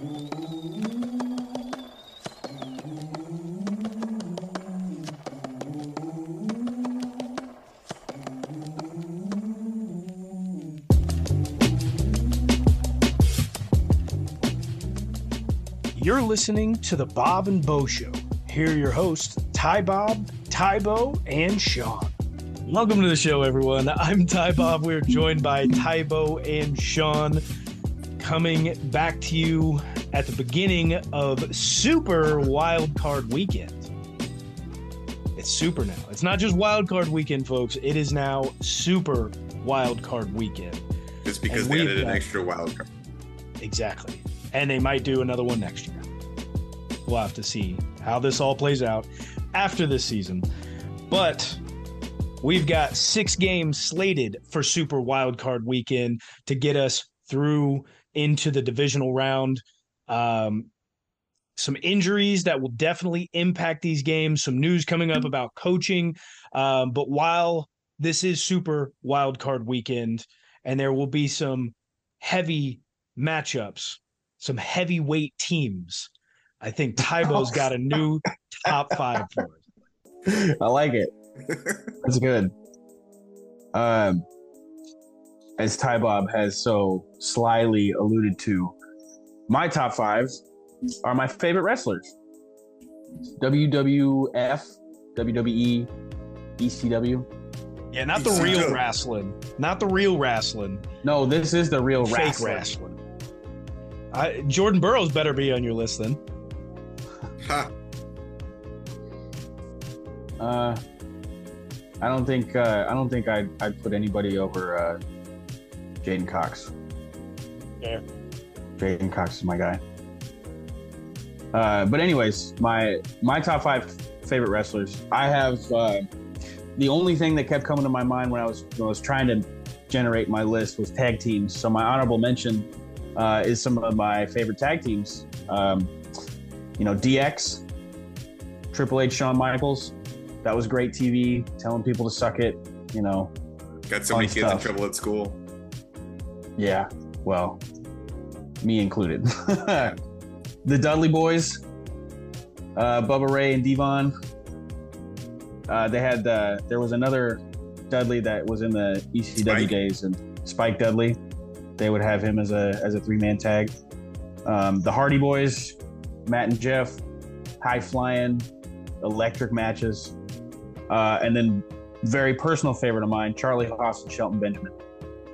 You're listening to the Bob and Bo Show. Here are your hosts, Ty Bob, Ty Bo, and Sean. Welcome to the show, everyone. I'm Ty Bob. We're joined by Ty Bo and Sean, coming back to you at the beginning of Super Wild Card Weekend. It's super now. It's not just Wild Card Weekend, folks. It is now Super Wild Card Weekend. Just because And they added an got- extra wild card. Exactly. And they might do another one next year. We'll have to see how this all plays out after this season. But we've got six games slated for Super Wild Card Weekend to get us through into the divisional round. Um, some injuries that will definitely impact these games. Some news coming up about coaching. Um, but while this is Super Wildcard Weekend, and there will be some heavy matchups, some heavyweight teams. I think Tybo's got a new top five for us. I like it. That's good. Um, as Ty Bob has so slyly alluded to, my top five are my favorite wrestlers: WWF, WWE, ECW. Yeah, not the He's real wrestling, not the real wrestling, No, this is the real fake wrestling. wrestling. I, Jordan Burroughs better be on your list then. Ha. Uh, I don't think uh, I don't think I'd, I'd put anybody over uh, J'den Cox. Fair. J'den Cox is my guy. Uh, but anyways, my my top five favorite wrestlers. I have uh, the only thing that kept coming to my mind when I was when I was trying to generate my list was tag teams. So my honorable mention uh, is some of my favorite tag teams. Um, you know, DX, Triple H, Shawn Michaels. That was great TV, telling people to suck it. You know, Got so many kids stuff. in trouble at school. Yeah. Well, me included. the Dudley Boys, uh, Bubba Ray and Devon. Uh, they had uh, there was another Dudley that was in the ECW Spike. days, and Spike Dudley. They would have him as a as a three man tag. Um, the Hardy Boys, Matt and Jeff, high flying, electric matches, uh, and then very personal favorite of mine, Charlie Haas and Shelton Benjamin.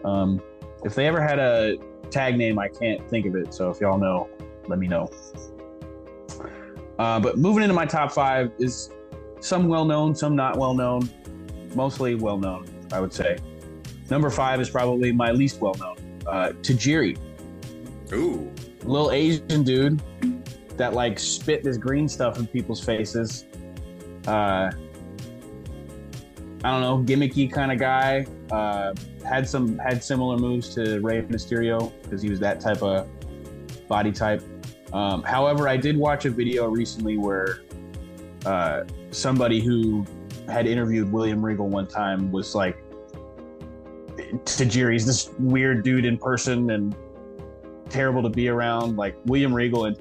Um, if they ever had a tag name, I can't think of it. So if y'all know, let me know. Uh, but moving into my top five is some well known, some not well known, mostly well known, I would say. Number five is probably my least well known, uh, Tajiri, Ooh. little Asian dude that like spit this green stuff in people's faces. Uh, I don't know, gimmicky kind of guy. Uh, had some had similar moves to Rey Mysterio because he was that type of body type. Um, however, I did watch a video recently where uh, somebody who had interviewed William Regal one time was like, Tajiri's this weird dude in person and terrible to be around. Like William Regal and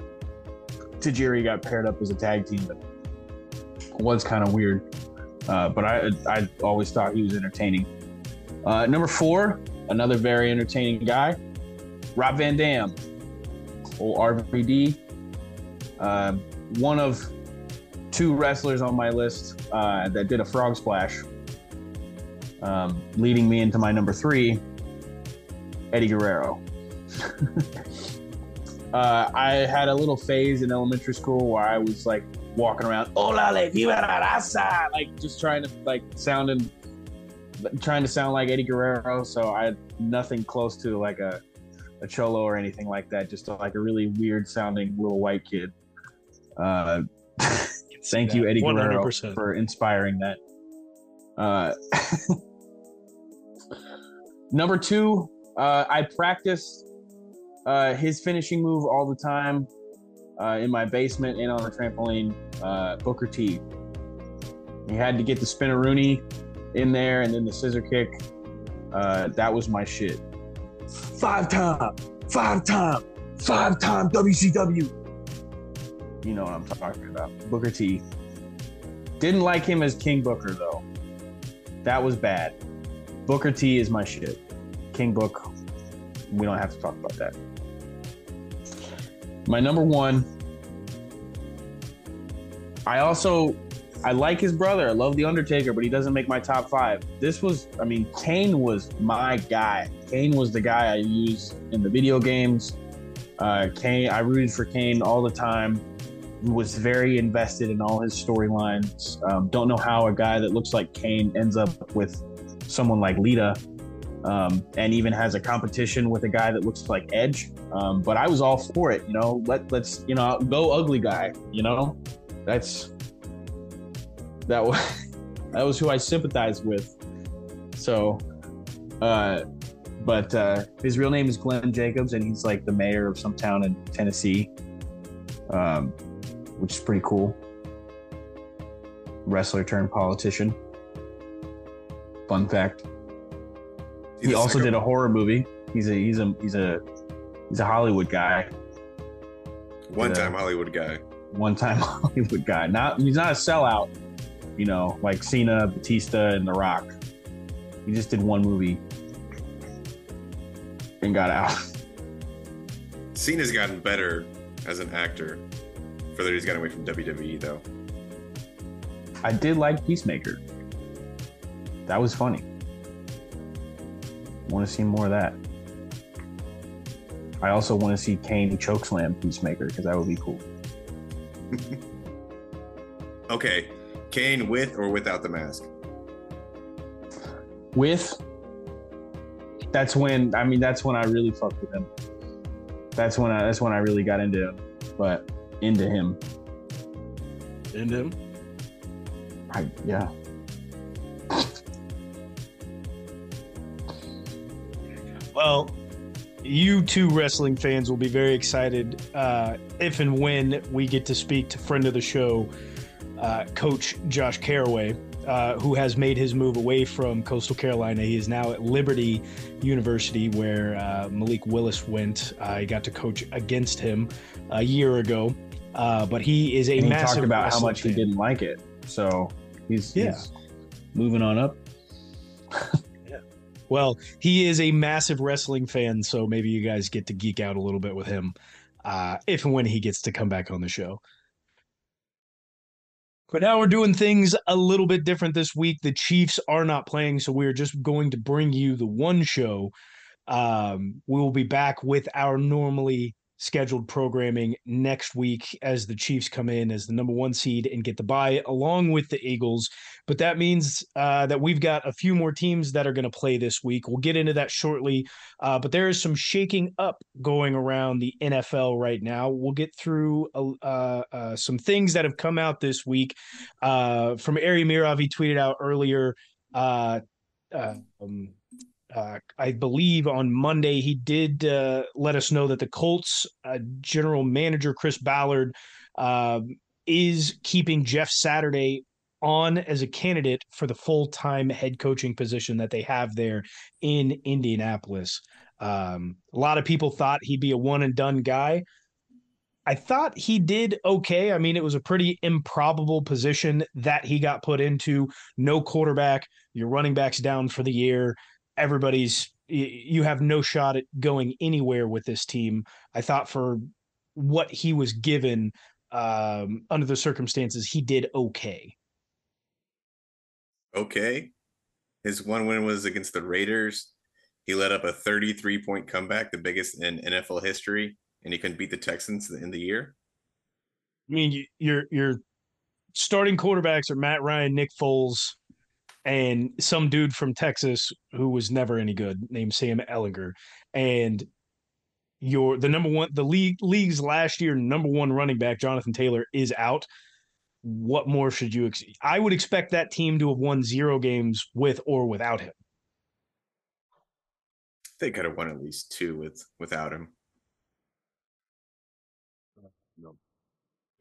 Tajiri got paired up as a tag team, but was kind of weird. Uh, but I I always thought he was entertaining. Uh, number four, another very entertaining guy, Rob Van Dam, old RVD. Uh, one of two wrestlers on my list uh, that did a frog splash, um, leading me into my number three, Eddie Guerrero. uh, I had a little phase in elementary school where I was like walking around, "Hola, le viva la raza," like just trying to like sounding, trying to sound like Eddie Guerrero. So I had nothing close to like a a cholo or anything like that. Just like a really weird sounding little white kid. Uh, thank you, Eddie Guerrero, 100%. for inspiring that. Uh, number two, uh, I practiced uh, his finishing move all the time uh, in my basement and on the trampoline. Uh, Booker T. He had to get the spinaroonie in there and then the scissor kick. Uh, that was my shit. Five time, five time, five time WCW. You know what I'm talking about. Booker T. Didn't like him as King Booker though. That was bad. Booker T is my shit. King Book. We don't have to talk about that. My number one. I also I like his brother. I love the Undertaker, but he doesn't make my top five. This was, I mean, Kane was my guy. Kane was the guy I used in the video games. Uh, Kane, I rooted for Kane all the time. Was very invested in all his storylines. Um, don't know how a guy that looks like Kane ends up with someone like Lita, um, and even has a competition with a guy that looks like Edge. Um, but I was all for it. You know, let let's you know go ugly guy. You know, that's that was that was who I sympathized with. So, uh, but uh, his real name is Glenn Jacobs, and he's like the mayor of some town in Tennessee, um, which is pretty cool. Wrestler turned politician. Fun fact. He also did a horror movie. He's a he's a he's a he's a Hollywood guy. one time Hollywood guy. one time Hollywood guy. Not he's not a sellout, you know, like Cena, Batista, and The Rock. He just did one movie and got out. Cena's gotten better as an actor. Further, he's gotten away from WWE though. I did like Peacemaker. That was funny. Want to see more of that. I also want to see Kane chokeslam Peacemaker because that would be cool. Okay, Kane with or without the mask? with that's when I mean that's when I really fucked with him. That's when I that's when I really got into him. But into him. Into him. I yeah. Well, you two wrestling fans will be very excited uh, if and when we get to speak to friend of the show, uh, Coach Josh Caraway, uh, who has made his move away from Coastal Carolina. He is now at Liberty University, where uh, Malik Willis went. I got to coach against him a year ago, uh, but he is a And he massive. talked about how much he didn't like it. So he's, Yeah. he's moving on up. yeah. Well, he is a massive wrestling fan, so maybe you guys get to geek out a little bit with him uh, if and when he gets to come back on the show. But now we're doing things a little bit different this week. The Chiefs are not playing, so we're just going to bring you the one show. Um, we will be back with our normally scheduled programming next week as the Chiefs come in as the number one seed and get the bye along with the Eagles. But that means uh, that we've got a few more teams that are going to play this week. We'll get into that shortly. Uh, but there is some shaking up going around the NFL right now. We'll get through uh, uh, some things that have come out this week. Uh, from Ari Meirov, he tweeted out earlier. Uh, um, uh, I believe on Monday he did uh, let us know that the Colts uh, general manager Chris Ballard um is keeping Jeff Saturday on as a candidate for the full time head coaching position that they have there in Indianapolis. Um, a lot of people thought he'd be a one and done guy. I thought he did okay. I mean, it was a pretty improbable position that he got put into. No quarterback, your running backs down for the year. Everybody's you have no shot at going anywhere with this team. I thought for what he was given um, under the circumstances, he did okay. Okay. His one win was against the Raiders. He led up a 33 point comeback, the biggest in NFL history, and he couldn't beat the Texans in the year. I mean, you, your your starting quarterbacks are Matt Ryan, Nick Foles, and some dude from Texas who was never any good named Sam Ehlinger. And your the number one the league league's last year number one running back Jonathan Taylor is out. What more should you? Ex- I would expect that team to have won zero games with or without him. They could have won at least two with without him.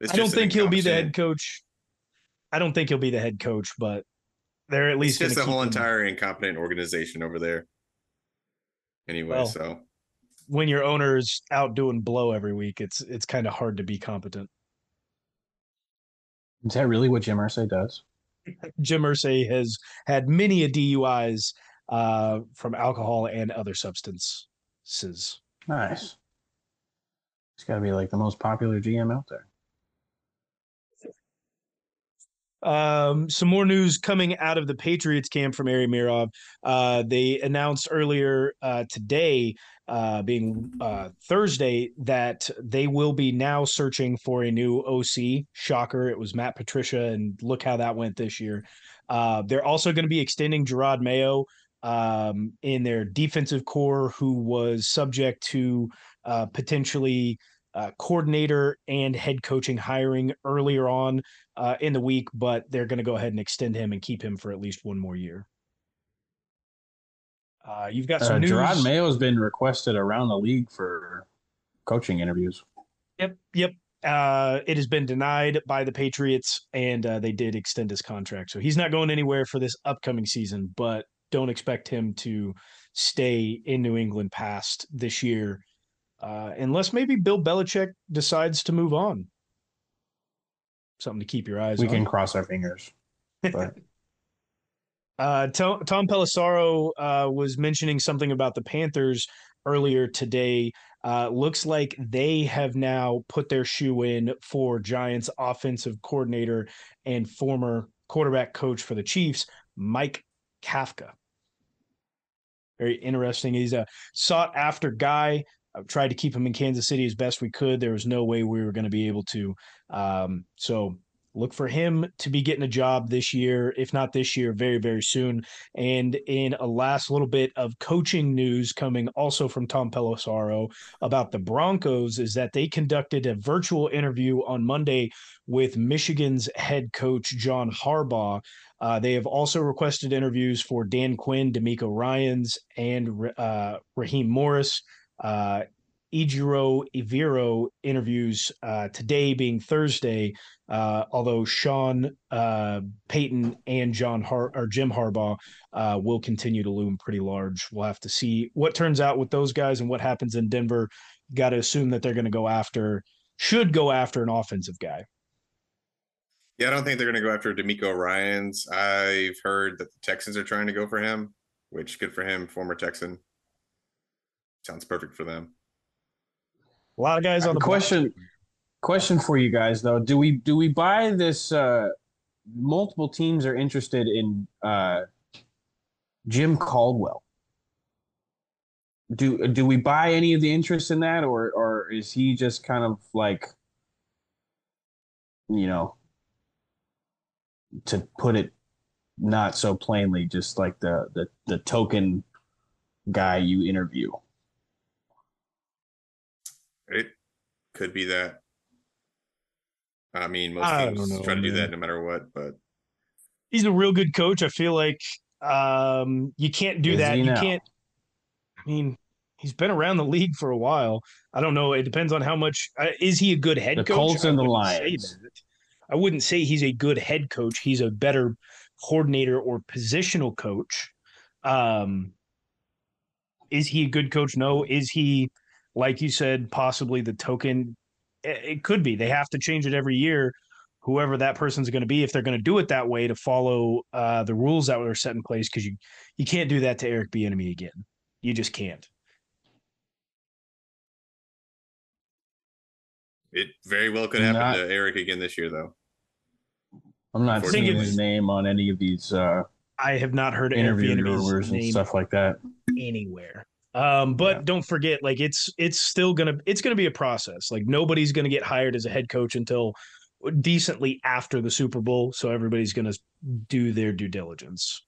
It's I don't think he'll be the head coach. I don't think he'll be the head coach, but they're at It's least just gonna the whole keep him- entire incompetent organization over there. Anyway, Well, so when your owner's out doing blow every week, it's it's kind of hard to be competent. Is that really what Jim Irsay does? Jim Irsay has had many a DUIs uh, from alcohol and other substances. Nice. He's got to be like the most popular GM out there. Um, some more news coming out of the Patriots camp from Ari Meirov. Uh, they announced earlier uh, today, uh, being uh, Thursday, that they will be now searching for a new OC. Shocker! It was Matt Patricia, and look how that went this year. Uh, they're also going to be extending Jerod Mayo um, in their defensive core, who was subject to uh, potentially uh, coordinator and head coaching hiring earlier on uh, in the week, but they're going to go ahead and extend him and keep him for at least one more year. Uh, you've got some uh, news. Jerod Mayo has been requested around the league for coaching interviews. Yep, yep. Uh, it has been denied by the Patriots, and uh, they did extend his contract, so he's not going anywhere for this upcoming season. But don't expect him to stay in New England past this year, uh, unless maybe Bill Belichick decides to move on. Something to keep your eyes We on. can cross our fingers. But Uh, Tom, Tom Pelissero uh, was mentioning something about the Panthers earlier today. Uh, looks like they have now put their shoe in for Giants offensive coordinator and former quarterback coach for the Chiefs, Mike Kafka. Very interesting. He's a sought after guy. Tried to keep him in Kansas City as best we could. There was no way we were going to be able to. Um, so look for him to be getting a job this year, if not this year, very, very soon. And in a last little bit of coaching news coming also from Tom Pelissero about the Broncos is that they conducted a virtual interview on Monday with Michigan's head coach, John Harbaugh. Uh, they have also requested interviews for Dan Quinn, DeMeco Ryans, and uh, Raheem Morris. Uh, Ejiro Evero interviews uh, today being Thursday, uh, although Sean uh, Payton and John Har- or Jim Harbaugh uh, will continue to loom pretty large. We'll have to see what turns out with those guys and what happens in Denver. Got to assume that they're going to go after, should go after an offensive guy. Yeah, I don't think they're going to go after DeMeco Ryans. I've heard that the Texans are trying to go for him, which good for him, former Texan. Sounds perfect for them. A lot of guys on the block. question question for you guys though do we do we buy this uh multiple teams are interested in uh jim caldwell do do we buy any of the interest in that or or is he just kind of like you know to put it not so plainly just like the the, the token guy you interview It could be that. I mean, most I teams don't know, try to do that no matter what, but he's a real good coach. I feel like um, you can't do Is that. You now? can't. I mean, he's been around the league for a while. I don't know. It depends on how much. Uh, is he a good head The coach? Colts I and the wouldn't say Lions. I wouldn't say he's a good head coach. He's a better coordinator or positional coach. Um, is he a good coach? No. Is he, like you said, possibly the token? It, it could be. They have to change it every year. Whoever that person's going to be, if they're going to do it that way to follow uh, the rules that were set in place, because you you can't do that to Eric Bieniemy again. You just can't. it very well could happen Not- to Eric again this year, though. i'm not seeing his was- name on any of these uh I have not heard Eric interview Bieniemy's rumors and stuff like that. anywhere. Um, but Yeah. don't forget, like it's it's still gonna it's gonna be a process. Like nobody's gonna get hired as a head coach until decently after the Super Bowl. So everybody's gonna do their due diligence.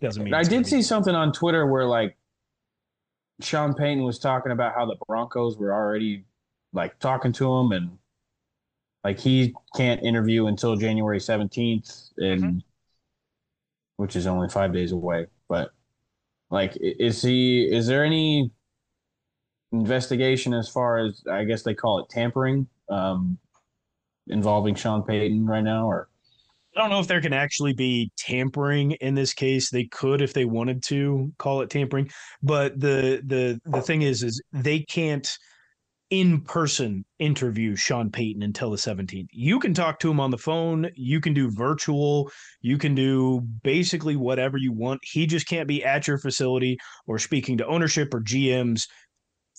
Doesn't mean I did see something on Twitter where like Sean Payton was talking about how the Broncos were already like talking to him and like he can't interview until January 17th and Mm-hmm. which is only 5 days away but like is he is there any investigation as far as I guess they call it tampering um involving Sean Payton right now or I don't know if there can actually be tampering in this case. They could if they wanted to call it tampering, but the the the thing is is they can't in person interview Sean Payton until the 17th. You can talk to him on the phone, you can do virtual, you can do basically whatever you want. He just can't be at your facility or speaking to ownership or GMs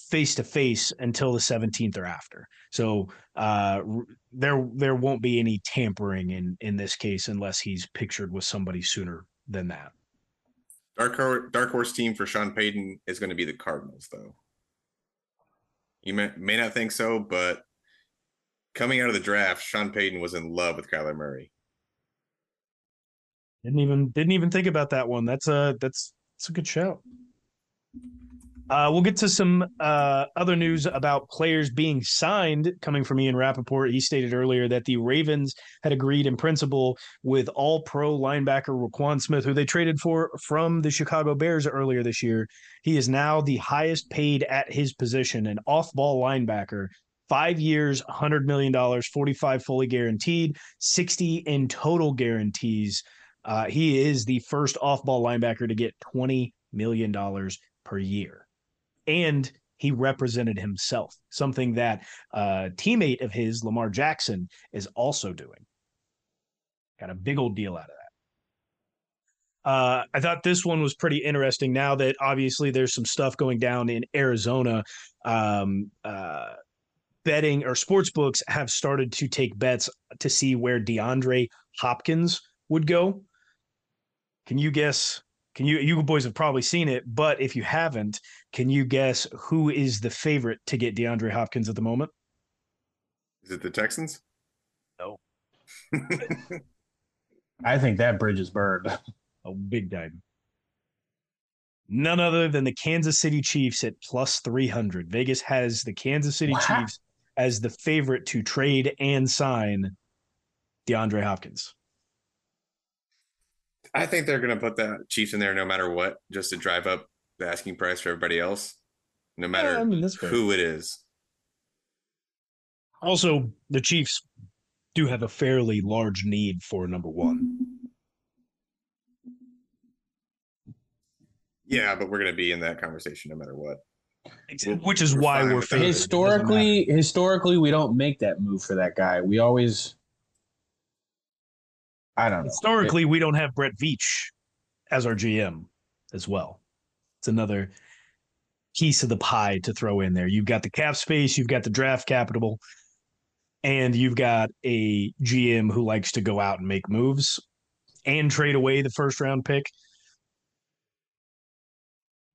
face to face until the 17th or after. So uh, there there won't be any tampering in in this case unless he's pictured with somebody sooner than that. Dark dark horse team for Sean Payton is going to be the Cardinals, though. You may, may not think so, but coming out of the draft, Sean Payton was in love with Kyler Murray. Didn't even didn't even think about that one. That's a that's that's a good shout. Uh, we'll get to some uh, other news about players being signed coming from Ian Rapoport. He stated earlier that the Ravens had agreed in principle with all pro linebacker Roquan Smith, who they traded for from the Chicago Bears earlier this year. He is now the highest paid at his position, an off ball linebacker. Five years, $100 million, 45 fully guaranteed, 60 in total guarantees. Uh, he is the first off ball linebacker to get $20 million per year and he represented himself, something that a teammate of his, Lamar Jackson, is also doing. Got a big old deal out of that. Uh, I thought this one was pretty interesting. Now that obviously there's some stuff going down in Arizona, um, uh, betting or sports books have started to take bets to see where DeAndre Hopkins would go. Can you guess can you you boys have probably seen it, but if you haven't, can you guess who is the favorite to get DeAndre Hopkins at the moment? Is it the Texans? No. I think that bridge is burned. A big time. None other than the Kansas City Chiefs at plus 300. Vegas has the Kansas City what? Chiefs as the favorite to trade and sign DeAndre Hopkins. I think they're going to put the Chiefs in there no matter what, just to drive up the asking price for everybody else, no matter yeah, I mean, who it is. Also, the Chiefs do have a fairly large need for number one. Yeah, but we're going to be in that conversation no matter what. Which is we're why we're historically historically we don't make that move for that guy. We always I don't know. Historically, it, we don't have Brett Veach as our GM as well. It's another piece of the pie to throw in there. You've got the cap space, you've got the draft capital, and you've got a GM who likes to go out and make moves and trade away the first round pick.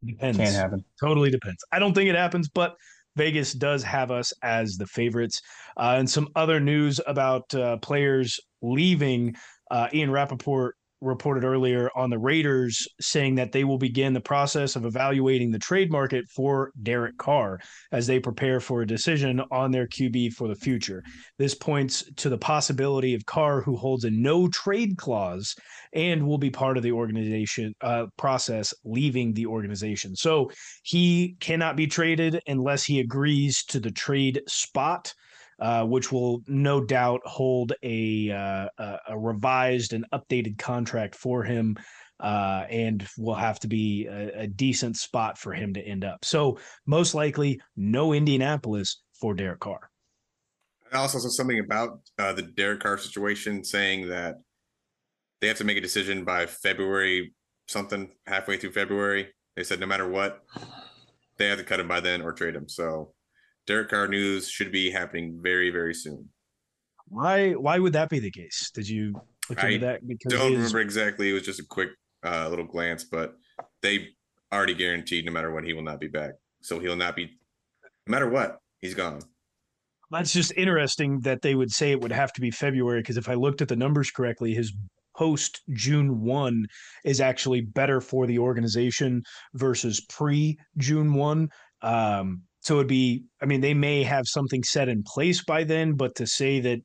Depends. Can't happen. Totally depends. I don't think it happens, but Vegas does have us as the favorites. Uh, and some other news about uh, players leaving uh, Ian Rapoport reported earlier on the Raiders saying that they will begin the process of evaluating the trade market for Derek Carr as they prepare for a decision on their QB for the future. This points to the possibility of Carr, who holds a no trade clause and will be part of the organization uh, process, leaving the organization. So he cannot be traded unless he agrees to the trade spot. Uh, which will no doubt hold a, uh, a revised and updated contract for him. Uh, and will have to be a, a, decent spot for him to end up. So most likely, no Indianapolis for Derek Carr. I also saw something about uh, the Derek Carr situation, saying that they have to make a decision by February something, halfway through February. They said no matter what, they have to cut him by then or trade him. So Derek Carr news should be happening very, very soon. Why? Why would that be the case? Did you look into I that? Because don't remember exactly. It was just a quick uh, little glance, but they already guaranteed no matter what he will not be back. So he'll not be, no matter what, he's gone. That's just interesting that they would say it would have to be February because if I looked at the numbers correctly, his post June 1 is actually better for the organization versus pre June 1. Um, so it'd be, I mean, they may have something set in place by then, but to say that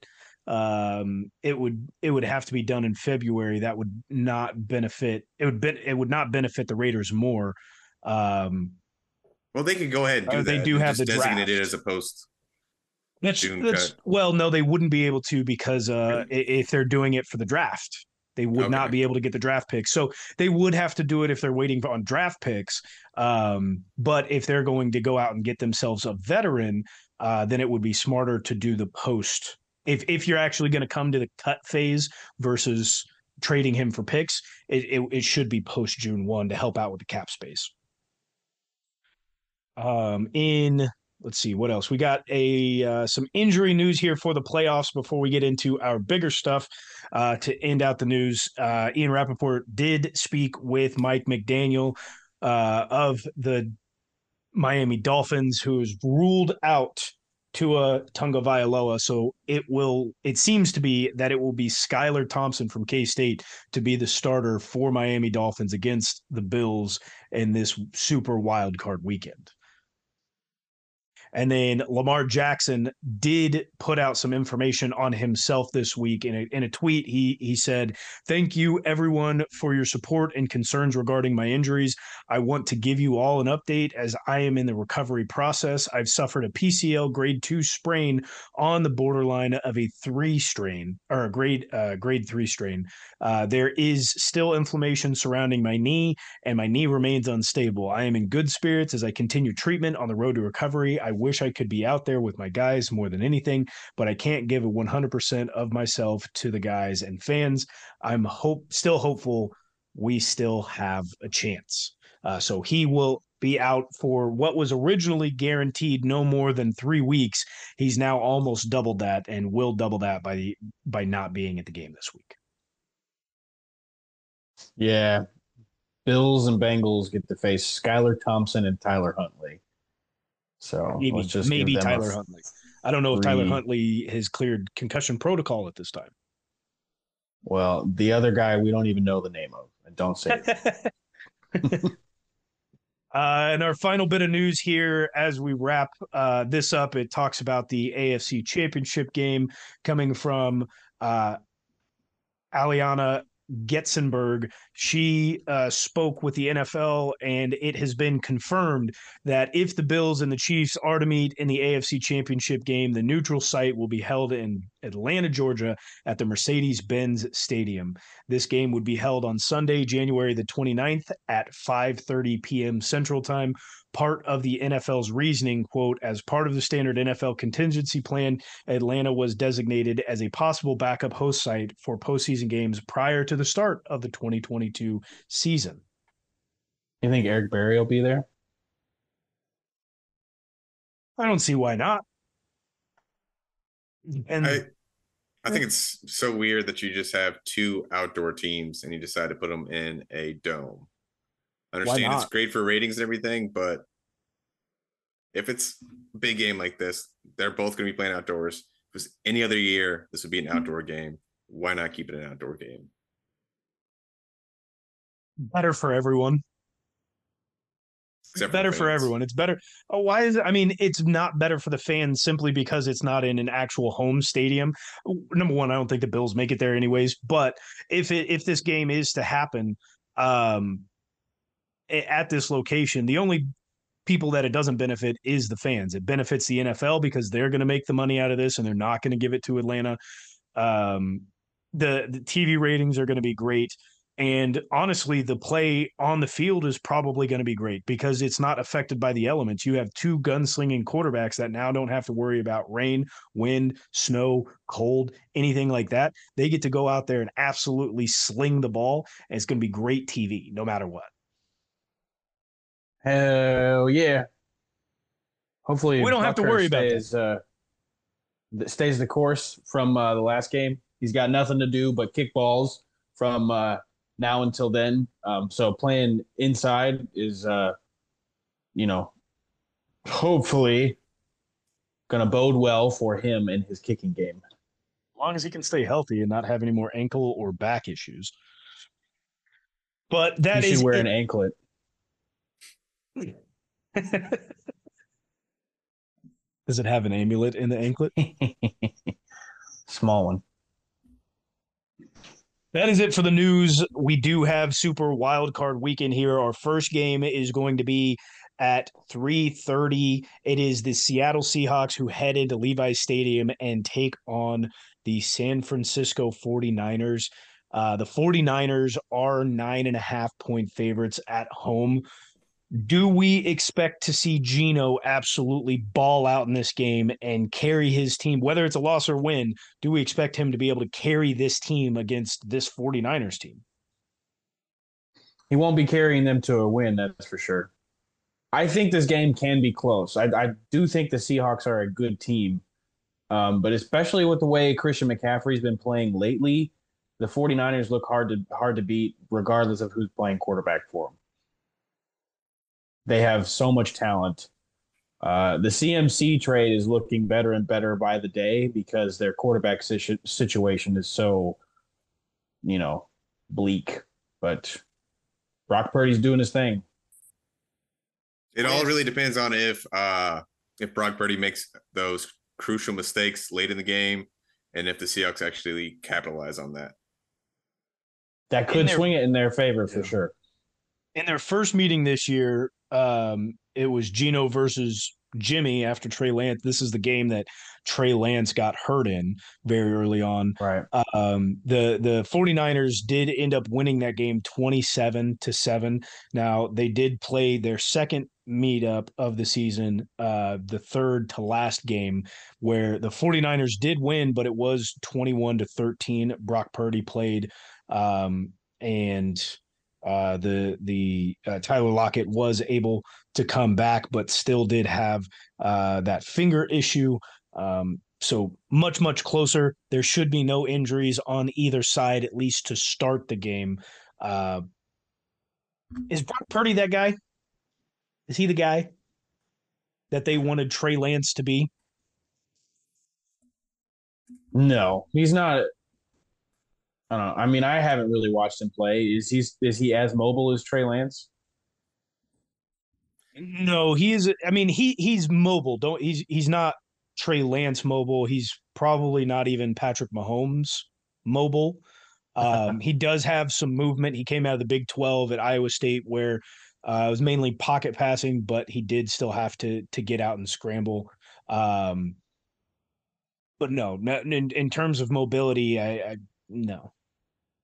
um, it would it would have to be done in February, that would not benefit. It would be, it would not benefit the Raiders more. Um, well, they could go ahead and do uh, They do have the designate it as a post. That's, that's well, no, they wouldn't be able to because uh, i- if they're doing it for the draft, they would not be able to get the draft picks. So they would have to do it if they're waiting on draft picks. Um, but if they're going to go out and get themselves a veteran, uh, then it would be smarter to do the post. If if you're actually going to come to the cut phase versus trading him for picks, it it, it should be post June one to help out with the cap space. Um, in let's see what else we got a uh, some injury news here for the playoffs before we get into our bigger stuff uh, to end out the news uh, ian rapoport did speak with mike mcdaniel uh, of the miami dolphins who is ruled out Tua Tagovailoa. So it will it seems to be that it will be Skylar Thompson from K-State to be the starter for Miami Dolphins against the Bills in this super wild card weekend. And then Lamar Jackson did put out some information on himself this week in a, in a tweet. He he said, "Thank you everyone for your support and concerns regarding my injuries. I want to give you all an update as I am in the recovery process. I've suffered a PCL grade 2 sprain on the borderline of a 3 strain or a grade uh, grade 3 strain. Uh, there is still inflammation surrounding my knee and my knee remains unstable. I am in good spirits as I continue treatment on the road to recovery. I wish I could be out there with my guys more than anything, but I can't give a 100% of myself to the guys and fans. I'm hope still hopeful we still have a chance. Uh, so he will be out for what was originally guaranteed no more than three weeks. He's now almost doubled that and will double that by the by not being at the game this week. Yeah. Bills and Bengals get to face Skylar Thompson and Tyler Huntley. So Maybe maybe give them a Tyler Huntley. I don't know if Tyler Huntley has cleared concussion protocol at this time. Well, the other guy we don't even know the name of. And don't say it. Uh, and our final bit of news here as we wrap uh, this up, it talks about the AFC Championship game coming from uh, Alaina Getzenberg. She uh, spoke with the NFL, and it has been confirmed that if the Bills and the Chiefs are to meet in the AFC Championship game, the neutral site will be held in Atlanta, Georgia at the Mercedes Benz Stadium. This game would be held on Sunday, January the 29th at 5:30 p.m. Central Time. Part of the NFL's reasoning, quote, as part of the standard NFL contingency plan, Atlanta was designated as a possible backup host site for postseason games prior to the start of the 2022 season. You think Eric Berry will be there? I don't see why not. And I I think it's so weird that you just have two outdoor teams and you decide to put them in a dome. I understand it's great for ratings and everything, but if it's a big game like this, they're both going to be playing outdoors. If it was any other year, this would be an mm-hmm. outdoor game. Why not keep it an outdoor game? Better for everyone. Except better the for everyone. It's better. Oh, why is it? I mean, it's not better for the fans simply because it's not in an actual home stadium. Number one, I don't think the Bills make it there anyways. But if it if this game is to happen, um, at this location, the only people that it doesn't benefit is the fans. It benefits the NFL because they're going to make the money out of this, and they're not going to give it to Atlanta. Um, the the TV ratings are going to be great. And honestly, the play on the field is probably going to be great because it's not affected by the elements. You have two gunslinging quarterbacks that now don't have to worry about rain, wind, snow, cold, anything like that. They get to go out there and absolutely sling the ball. And it's going to be great TV no matter what. Hell yeah. Hopefully We don't have to worry about that. stays, uh, stays the course from uh, the last game. He's got nothing to do but kick balls from uh, now until then. Um, so playing inside is, uh, you know, hopefully going to bode well for him in his kicking game. As long as he can stay healthy and not have any more ankle or back issues. But that he is should wear it. an anklet. Does it have an amulet in the anklet? Small one. That is it for the news. We do have Super Wild Card Weekend here. Our first game is going to be at 3:30. It is the Seattle Seahawks who head into Levi's Stadium and take on the San Francisco 49ers. Uh, the 49ers are nine and a half point favorites at home. Do we expect to see Geno absolutely ball out in this game and carry his team, whether it's a loss or win? Do we expect him to be able to carry this team against this 49ers team? He won't be carrying them to a win, that's for sure. I think this game can be close. I, I do think the Seahawks are a good team. Um, but especially with the way Christian McCaffrey's been playing lately, the 49ers look hard to hard to beat regardless of who's playing quarterback for them. They have so much talent. Uh, the CMC trade is looking better and better by the day because their quarterback situ- situation is so, you know, bleak. But Brock Purdy's doing his thing. It all really depends on if uh if Brock Purdy makes those crucial mistakes late in the game and if the Seahawks actually capitalize on that. That could their, swing it in their favor for yeah. sure. In their first meeting this year, um, it was Geno versus Jimmy after Trey Lance. This is the game that Trey Lance got hurt in very early on. Right. Um, the the 49ers did end up winning that game 27 to 7. Now, they did play their second meetup of the season, uh, the third to last game, where the 49ers did win, but it was 21 to 13. Brock Purdy played um, and uh, the the uh, Tyler Lockett was able to come back, but still did have uh, that finger issue. Um, so much much closer. There should be no injuries on either side, at least to start the game. Uh, is Brock Purdy that guy? Is he the guy that they wanted Trey Lance to be? No, he's not. I don't know. I mean, I haven't really watched him play. Is he is he as mobile as Trey Lance? No, he is. I mean, he he's mobile. Don't he's he's not Trey Lance mobile. He's probably not even Patrick Mahomes mobile. Um, he does have some movement. He came out of the Big Twelve at Iowa State, where uh, it was mainly pocket passing, but he did still have to to get out and scramble. Um, but no, in, in terms of mobility, I, I no.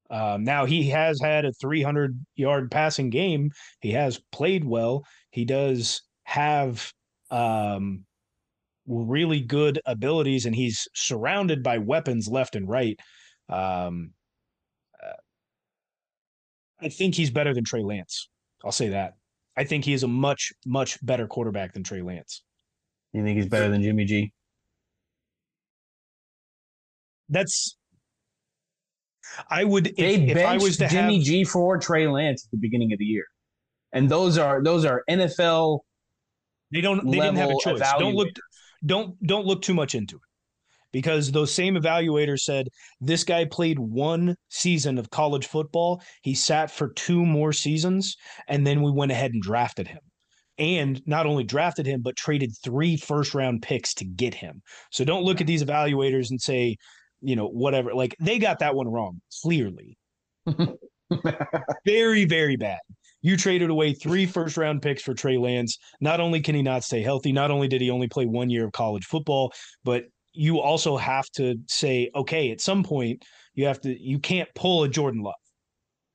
Um, now he has had a 300 yard passing game. He has played well. He does have um, really good abilities, and he's surrounded by weapons left and right. Um, uh, I think he's better than Trey Lance. I'll say that. I think he is a much, much better quarterback than Trey Lance. You think he's better than Jimmy G? That's I would they if I was to Jimmy have, G for Trey Lance at the beginning of the year, and those are those are NFL. They don't. They didn't have a choice. Don't look. Don't don't look too much into it, because those same evaluators said this guy played one season of college football. He sat for two more seasons, and then we went ahead and drafted him and not only drafted him but traded three first round picks to get him. So don't look at these evaluators and say you know, whatever. Like they got that one wrong, clearly. very, very bad. You traded away three first round picks for Trey Lance. Not only can he not stay healthy, not only did he only play one year of college football, but you also have to say, okay, at some point, you have to, you can't pull a Jordan Love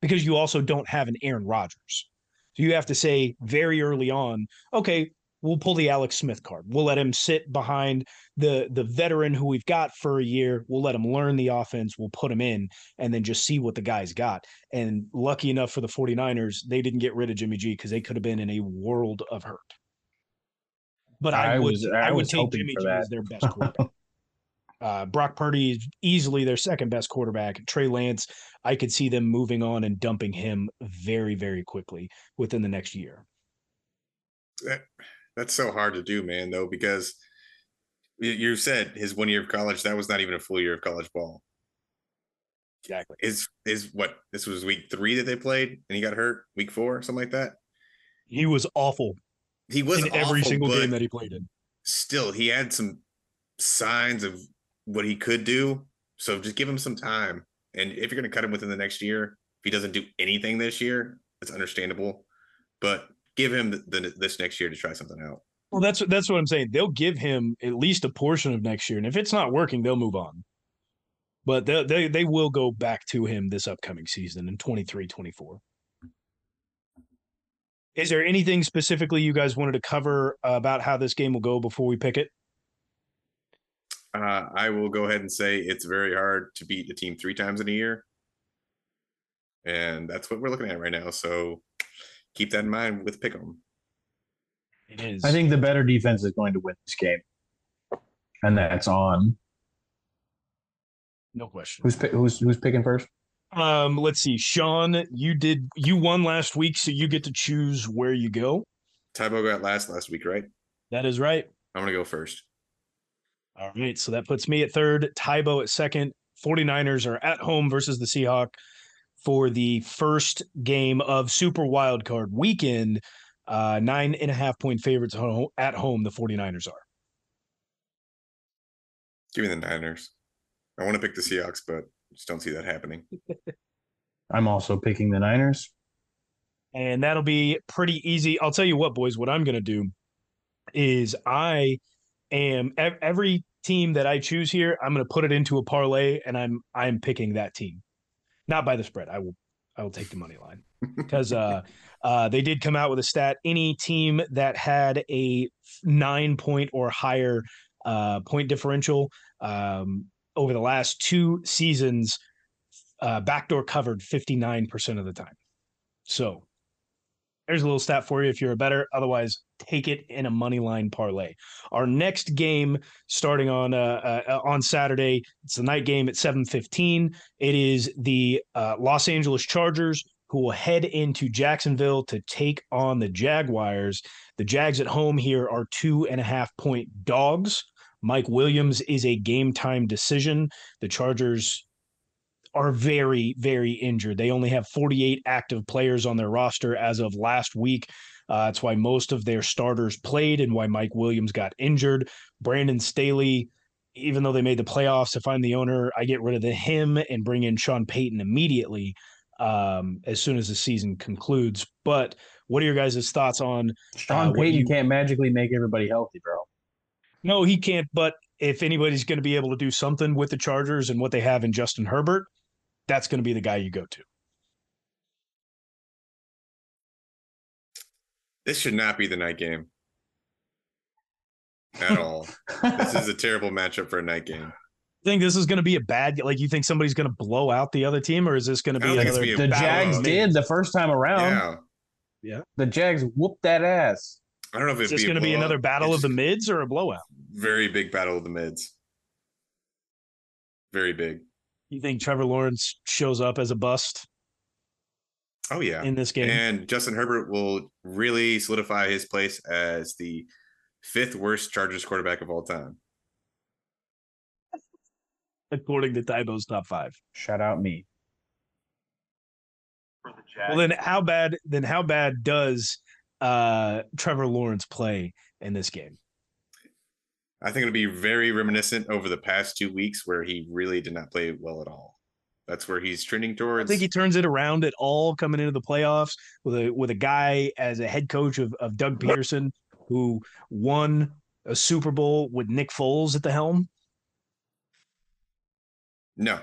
because you also don't have an Aaron Rodgers. So you have to say very early on, okay, we'll pull the Alex Smith card. We'll let him sit behind the the veteran who we've got for a year. We'll let him learn the offense. We'll put him in and then just see what the guy's got. And lucky enough for the 49ers, they didn't get rid of Jimmy G because they could have been in a world of hurt. But I, I would was, I, I would take Jimmy G that. as their best quarterback. uh, Brock Purdy is easily their second best quarterback. Trey Lance, I could see them moving on and dumping him very, very quickly within the next year. That's so hard to do, man, though, because you said his one year of college, that was not even a full year of college ball. Exactly. Is is what this was week three that they played and he got hurt, week four, something like that. He was awful. He was in awful, every single game that he played in. Still, he had some signs of what he could do. So just give him some time. And if you're going to cut him within the next year, if he doesn't do anything this year, it's understandable. But give him the, the, this next year to try something out. Well, that's that's what I'm saying. They'll give him at least a portion of next year, and if it's not working, they'll move on. But they they, they will go back to him this upcoming season in 23, 24. Is there anything specifically you guys wanted to cover about how this game will go before we pick it? Uh, I will go ahead and say it's very hard to beat a team three times in a year. And that's what we're looking at right now. So keep that in mind with Pick'em. It is. I think the better defense is going to win this game, and that's on. no question. Who's pi- who's who's picking first? Um, let's see, Sean, you did you won last week, so you get to choose where you go. Tybo got last last week, right? That is right. I'm gonna go first. All right, so that puts me at third, Tybo at second. 49ers are at home versus the Seahawk for the first game of Super Wildcard weekend. Uh, nine and a half point favorites at home, the 49ers are. Give me the Niners. I want to pick the Seahawks, but just don't see that happening. I'm also picking the Niners. and that'll be pretty easy. I'll tell you what, boys, what I'm going to do is I am every team that I choose here, I'm going to put it into a parlay and I'm I'm picking that team. Not by the spread. I will I will take the money line because uh uh they did come out with a stat any team that had a 9 point or higher uh point differential um over the last two seasons uh backdoor covered 59% of the time. So there's a little stat for you if you're a better. Otherwise, take it in a money line parlay. Our next game starting on uh, uh, on Saturday. It's the night game at 7:15. It is the uh, Los Angeles Chargers who will head into Jacksonville to take on the Jaguars. The Jags at home here are two and a half point dogs. Mike Williams is a game time decision. The Chargers are very, very injured. They only have 48 active players on their roster as of last week. Uh, that's why most of their starters played and why Mike Williams got injured. Brandon Staley, even though they made the playoffs, if I'm the owner, I get rid of the, him and bring in Sean Payton immediately um, as soon as the season concludes. But what are your guys' thoughts on? Sean Uh, Payton you- can't magically make everybody healthy, bro. No, he can't. But if anybody's going to be able to do something with the Chargers and what they have in Justin Herbert, that's going to be the guy you go to. This should not be the night game at all. this is a terrible matchup for a night game. You think this is going to be a bad like you think somebody's going to blow out the other team or is this going to be don't think it's another gonna be a the Jags of- did the first time around. Yeah. The Jags whooped that ass. I don't know if it's it'd this be a going to be another battle of the mids or a blowout very big battle of the mids. Very big. you think Trevor Lawrence shows up as a bust Oh yeah. in this game And Justin Herbert will really solidify his place as the fifth worst Chargers quarterback of all time. according to Tybo's top 5 Shout out me. well then how bad then how bad does uh Trevor Lawrence play in this game I think it'll be very reminiscent over the past two weeks where he really did not play well at all. That's where he's trending towards. I think he turns it around at all coming into the playoffs with a with a guy as a head coach of, of Doug Pederson who won a Super Bowl with Nick Foles at the helm. No,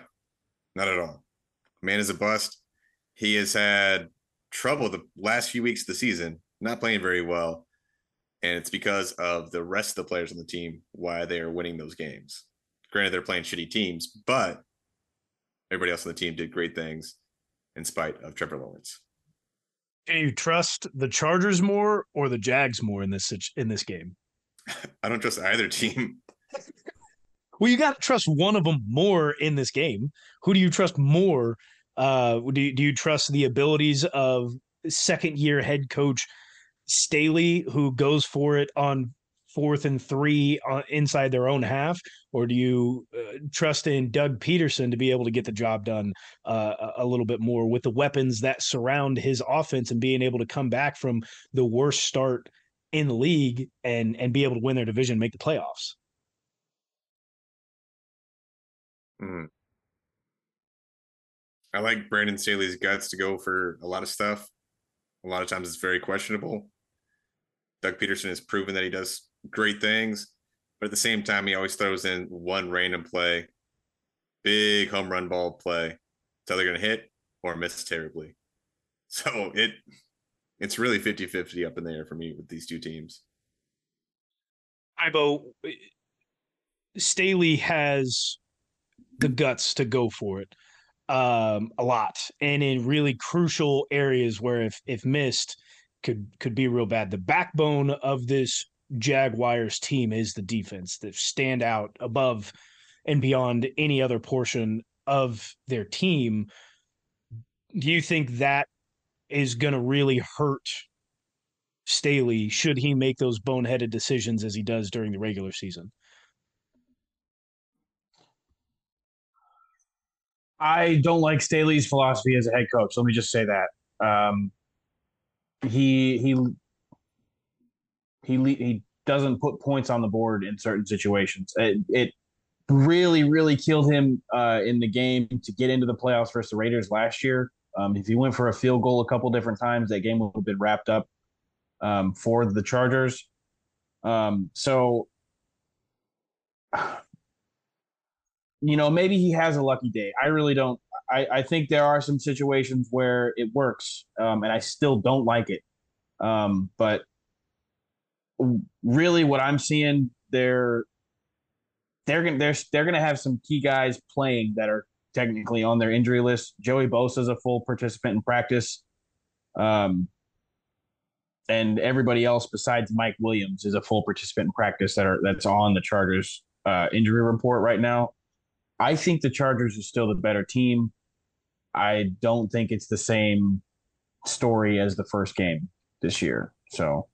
not at all. Man is a bust. He has had trouble the last few weeks of the season, not playing very well. And it's because of the rest of the players on the team why they are winning those games. Granted, they're playing shitty teams, but everybody else on the team did great things in spite of Trevor Lawrence. Do you trust the Chargers more or the Jags more in this in this game? I don't trust either team. Well, you got to trust one of them more in this game. Who do you trust more? Uh, do you, do you trust the abilities of second year head coach Staley, who goes for it on fourth and three uh, inside their own half, or do you uh, trust in Doug Pederson to be able to get the job done uh, a- little bit more with the weapons that surround his offense and being able to come back from the worst start in the league and and be able to win their division, make the playoffs? Mhm. I like Brandon Staley's guts to go for a lot of stuff. A lot of times it's very questionable. Doug Pederson has proven that he does great things, but at the same time, he always throws in one random play, big home run ball play. So they're going to hit or miss terribly. So it it's really 50-50 up in the air for me with these two teams. Ibo Staley has the guts to go for it um, a lot, and in really crucial areas where if if missed could could be real bad. The backbone of this Jaguars team is the defense that stand out above and beyond any other portion of their team. Do you think that is going to really hurt Staley should he make those boneheaded decisions as he does during the regular season? I don't like Staley's philosophy as a head coach. Let me just say that. Um, he he he he doesn't put points on the board in certain situations. It, it really really killed him uh, in the game to get into the playoffs versus the Raiders last year. Um, if he went for a field goal a couple different times, that game would have been wrapped up um, for the Chargers. Um, so, you know, maybe he has a lucky day. I really don't. I, I think there are some situations where it works, um, and I still don't like it. Um, but really, what I'm seeing, they're they're gonna they're they're gonna have some key guys playing that are technically on their injury list. Joey Bosa is a full participant in practice. Um, and everybody else besides Mike Williams is a full participant in practice that are that's on the Chargers uh, injury report right now. I think the Chargers are still the better team. I don't think it's the same story as the first game this year. So,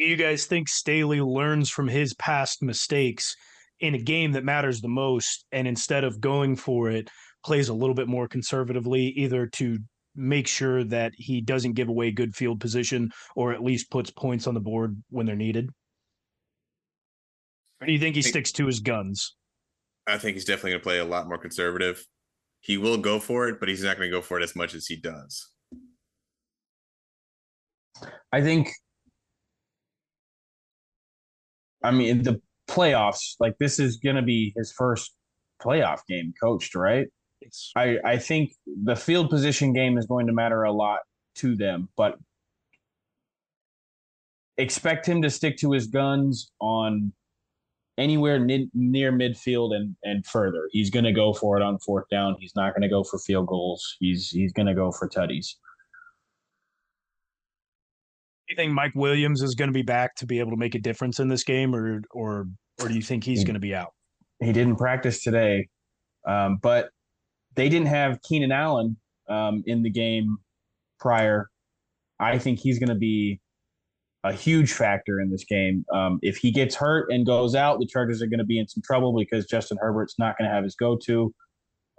do you guys think Staley learns from his past mistakes in a game that matters the most, and instead of going for it, plays a little bit more conservatively, either to make sure that he doesn't give away good field position or at least puts points on the board when they're needed? Or do you think he sticks to his guns? I think he's definitely going to play a lot more conservative. He will go for it, but he's not going to go for it as much as he does. I think I mean the playoffs, like this is going to be his first playoff game coached, right? I, I think the field position game is going to matter a lot to them, but expect him to stick to his guns on anywhere n- near midfield and, and further. He's going to go for it on fourth down. He's not going to go for field goals. He's he's going to go for tutties. You think Mike Williams is going to be back to be able to make a difference in this game, or or or do you think he's he, going to be out? He didn't practice today, um, but they didn't have Keenan Allen um, in the game prior. I think he's going to be a huge factor in this game. Um, if he gets hurt and goes out, the Chargers are going to be in some trouble because Justin Herbert's not going to have his go-to.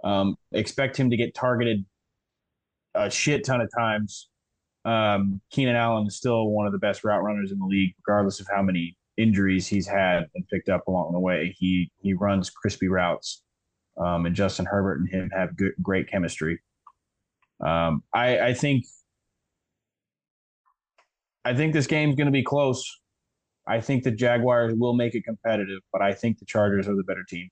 Um, expect him to get targeted a shit ton of times. Um, Keenan Allen is still one of the best route runners in the league, regardless of how many injuries he's had and picked up along the way. He he runs crispy routes um, and Justin Herbert and him have good, great chemistry. Um, I, I think I think this game's going to be close. I think the Jaguars will make it competitive, but I think the Chargers are the better team.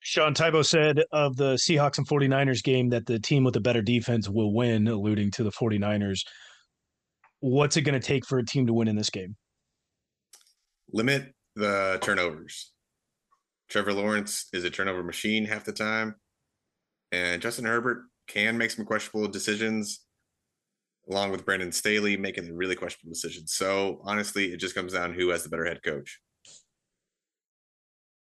Sean Tybo said of the Seahawks and 49ers game that the team with the better defense will win, alluding to the 49ers. What's it going to take for a team to win in this game? Limit the turnovers. Trevor Lawrence is a turnover machine half the time. And Justin Herbert can make some questionable decisions, along with Brandon Staley making really questionable decisions. So honestly, it just comes down who has the better head coach.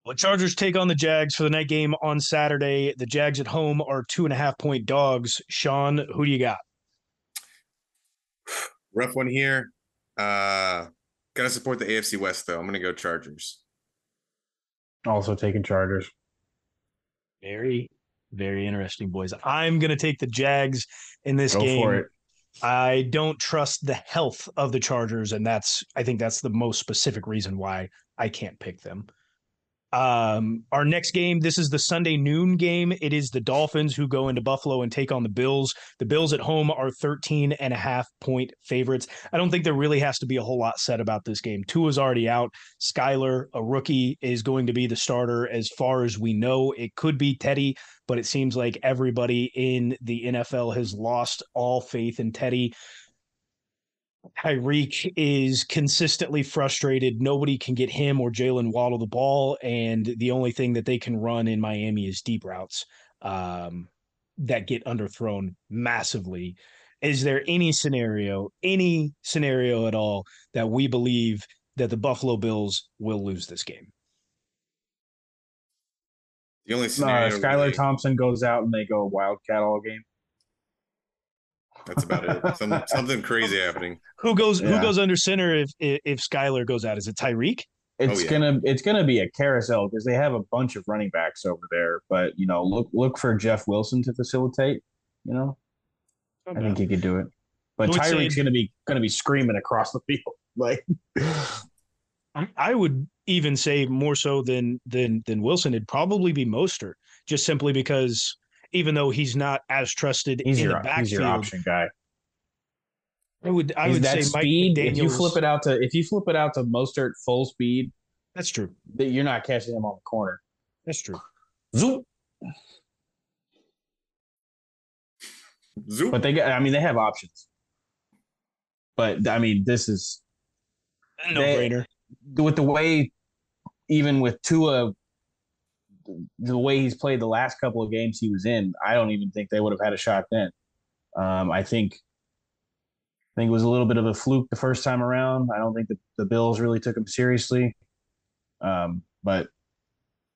Well, Chargers take on the Jags for the night game on Saturday. The Jags at home are two and a half point dogs. Sean, who do you got? Rough one here. Uh, gotta support the AFC West though. I'm gonna go Chargers. Also taking Chargers. Very, very interesting, boys. I'm going to take the Jags in this Go game. For it. I don't trust the health of the Chargers, and that's I think that's the most specific reason why I can't pick them. Um, our next game, this is the Sunday noon game. It is the Dolphins who go into Buffalo and take on the Bills. The Bills at home are 13 and a half point favorites. I don't think there really has to be a whole lot said about this game. Tua's already out. Skylar, a rookie, is going to be the starter as far as we know. It could be Teddy, but it seems like everybody in the NFL has lost all faith in Teddy. Tyreek is consistently frustrated. Nobody can get him or Jalen Waddle the ball, and the only thing that they can run in Miami is deep routes um, that get underthrown massively. Is there any scenario, any scenario at all, that we believe that the Buffalo Bills will lose this game? The only Uh, scenario. Skylar really- Thompson goes out and they go Wildcat all game. That's about it. Some, something crazy happening. Who goes? Who goes under center if if, if Skylar goes out? Is it Tyreek? It's oh, yeah. gonna it's gonna be a carousel because they have a bunch of running backs over there. But you know, look look for Jeff Wilson to facilitate. You know, oh, I think he could do it. But I would say- Tyreek's gonna be gonna be screaming across the field. Like I- I would even say more so than than than Wilson. It'd probably be Mostert, just simply because even though he's not as trusted he's in your the he's your option guy. I would I He's would that say Mike speed. If you flip it out to if you flip it out to Mostert full speed, That's true. that you're not catching him on the corner. That's true. Zoop. Zoop. But they got. I mean, they have options. But I mean, this is No They- brainer. with the way, even with Tua, the way he's played the last couple of games he was in, I don't even think they would have had a shot then. Um, I think, I think it was a little bit of a fluke the first time around. I don't think the, the Bills really took him seriously. Um, but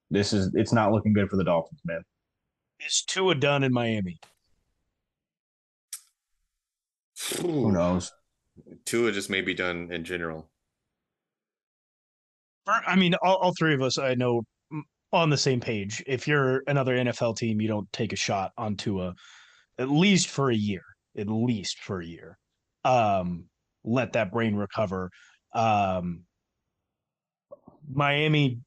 this is it's not looking good for the Dolphins, man. Is Tua done in Miami? Who knows? Tua just may be done in general. I mean, all, all three of us I know on the same page. If you're another NFL team, you don't take a shot on Tua at least for a year. At least for a year. Um, let that brain recover. Um, Miami,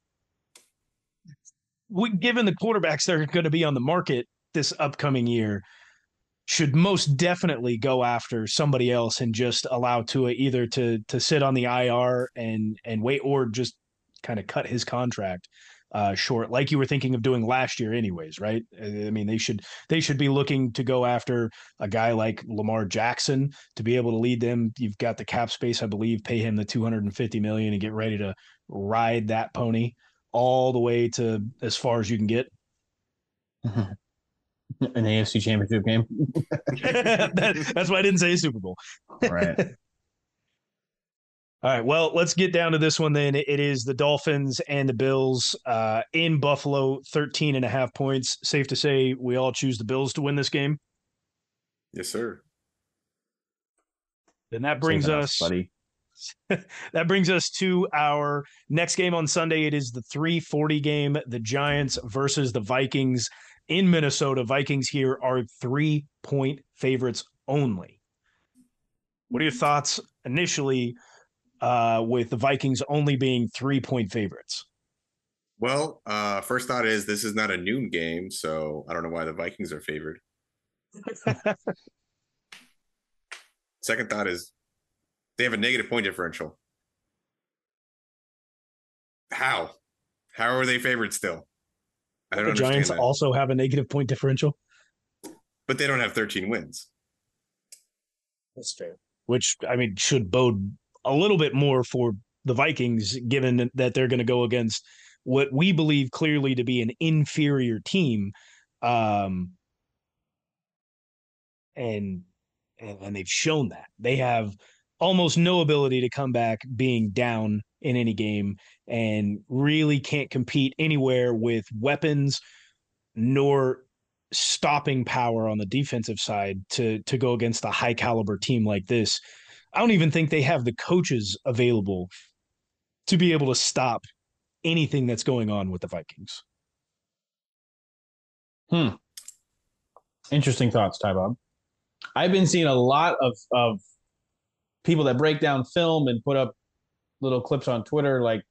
we, given the quarterbacks that are going to be on the market this upcoming year, should most definitely go after somebody else and just allow Tua either to to sit on the IR and and wait or just kind of cut his contract uh short like you were thinking of doing last year anyways right? I mean they should they should be looking to go after a guy like lamar jackson to be able to lead them. You've got the cap space i believe pay him the 250 million and get ready to ride that pony all the way to as far as you can get. An AFC Championship game, That- that's why i didn't say super bowl. Right? All right. Well, let's get down to this one then. It is the Dolphins and the Bills uh, in Buffalo, 13 and a half points. Safe to say we all choose the Bills to win this game. Yes, sir. Then that brings Safe enough, us buddy. that brings us to our next game on Sunday. It is the 340 game, the Giants versus the Vikings in Minnesota. Vikings here are three point favorites only. What are your thoughts initially uh, with the Vikings only being three point favorites? Well, uh, first thought is this is not a noon game, so I don't know why the Vikings are favored. Second thought is they have a negative point differential. How? How are they favored still? I don't the Giants that. also have a negative point differential. but they don't have 13 wins. That's fair. Which I mean should bode a little bit more for the Vikings, given that they're going to go against what we believe clearly to be an inferior team, um, and and, they've shown that they have almost no ability to come back being down in any game, and really can't compete anywhere with weapons nor stopping power on the defensive side to to go against a high caliber team like this. I don't even think they have the coaches available to be able to stop anything that's going on with the Vikings. Hmm. Interesting thoughts, Ty Bob. I've been seeing a lot of of people that break down film and put up little clips on Twitter, like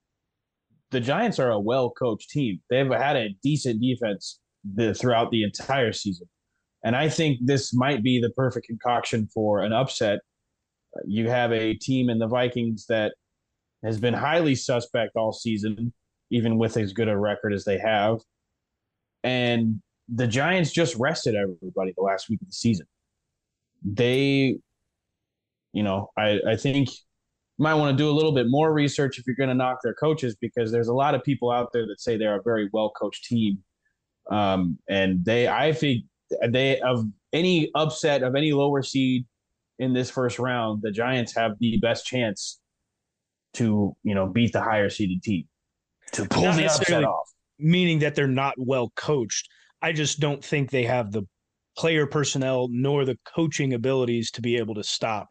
the Giants are a well coached team. They've had a decent defense the, throughout the entire season. And I think this might be the perfect concoction for an upset. You have a team in the Vikings that has been highly suspect all season, even with as good a record as they have. And the Giants just rested everybody the last week of the season. They, you know, I, I think you might want to do a little bit more research if you're going to knock their coaches because there's a lot of people out there that say they're a very well coached team. Um, and they, I think they, of any upset of any lower seed in this first round, the Giants have the best chance to, you know, beat the higher seeded team to pull Not the upset off. meaning that they're not well coached. I just don't think they have the player personnel nor the coaching abilities to be able to stop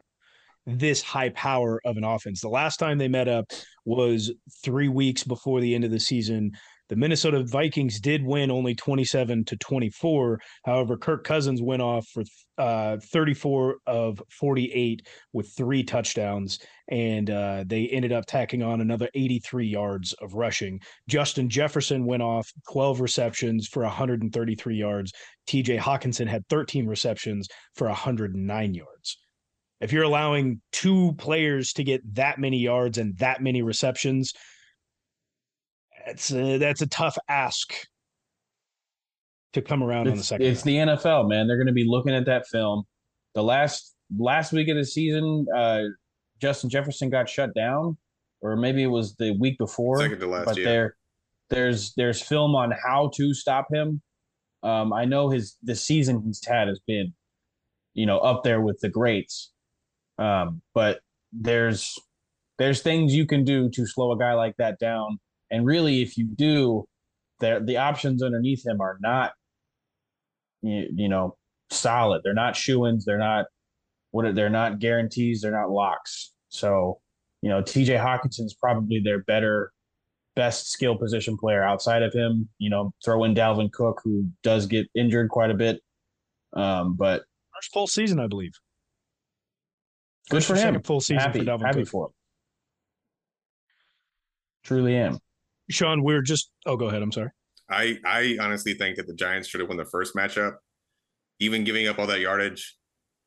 this high power of an offense. The last time they met up was three weeks before the end of the season. The Minnesota Vikings did win only 27 to 24. However, Kirk Cousins went off for uh, 34 of 48 with three touchdowns, and uh, they ended up tacking on another 83 yards of rushing. Justin Jefferson went off 12 receptions for 133 yards. TJ Hockenson had 13 receptions for 109 yards. If you're allowing two players to get that many yards and that many receptions, that's a, that's a tough ask to come around on the second. it's the NFL, man. They're going to be looking at that film. The last last week of the season, uh, Justin Jefferson got shut down, or maybe it was the week before. Second to last but year. there, there's there's film on how to stop him. Um, I know his the season he's had has been, you know, up there with the greats. Um, but there's there's things you can do to slow a guy like that down, and really, if you do, there the options underneath him are not, you, you know, solid. They're not shoe-ins. They're not what they're not guarantees. They're not locks. So, you know, T.J. Hockenson's probably their better best skill position player outside of him. You know, throw in Dalvin Cook, who does get injured quite a bit. Um, but First full season, I believe. good for him. full season happy, for Dalvin happy Cook. for him. Truly am. Sean, we're just. Oh, go ahead. I'm sorry. I I honestly think that the Giants should have won the first matchup. Even giving up all that yardage,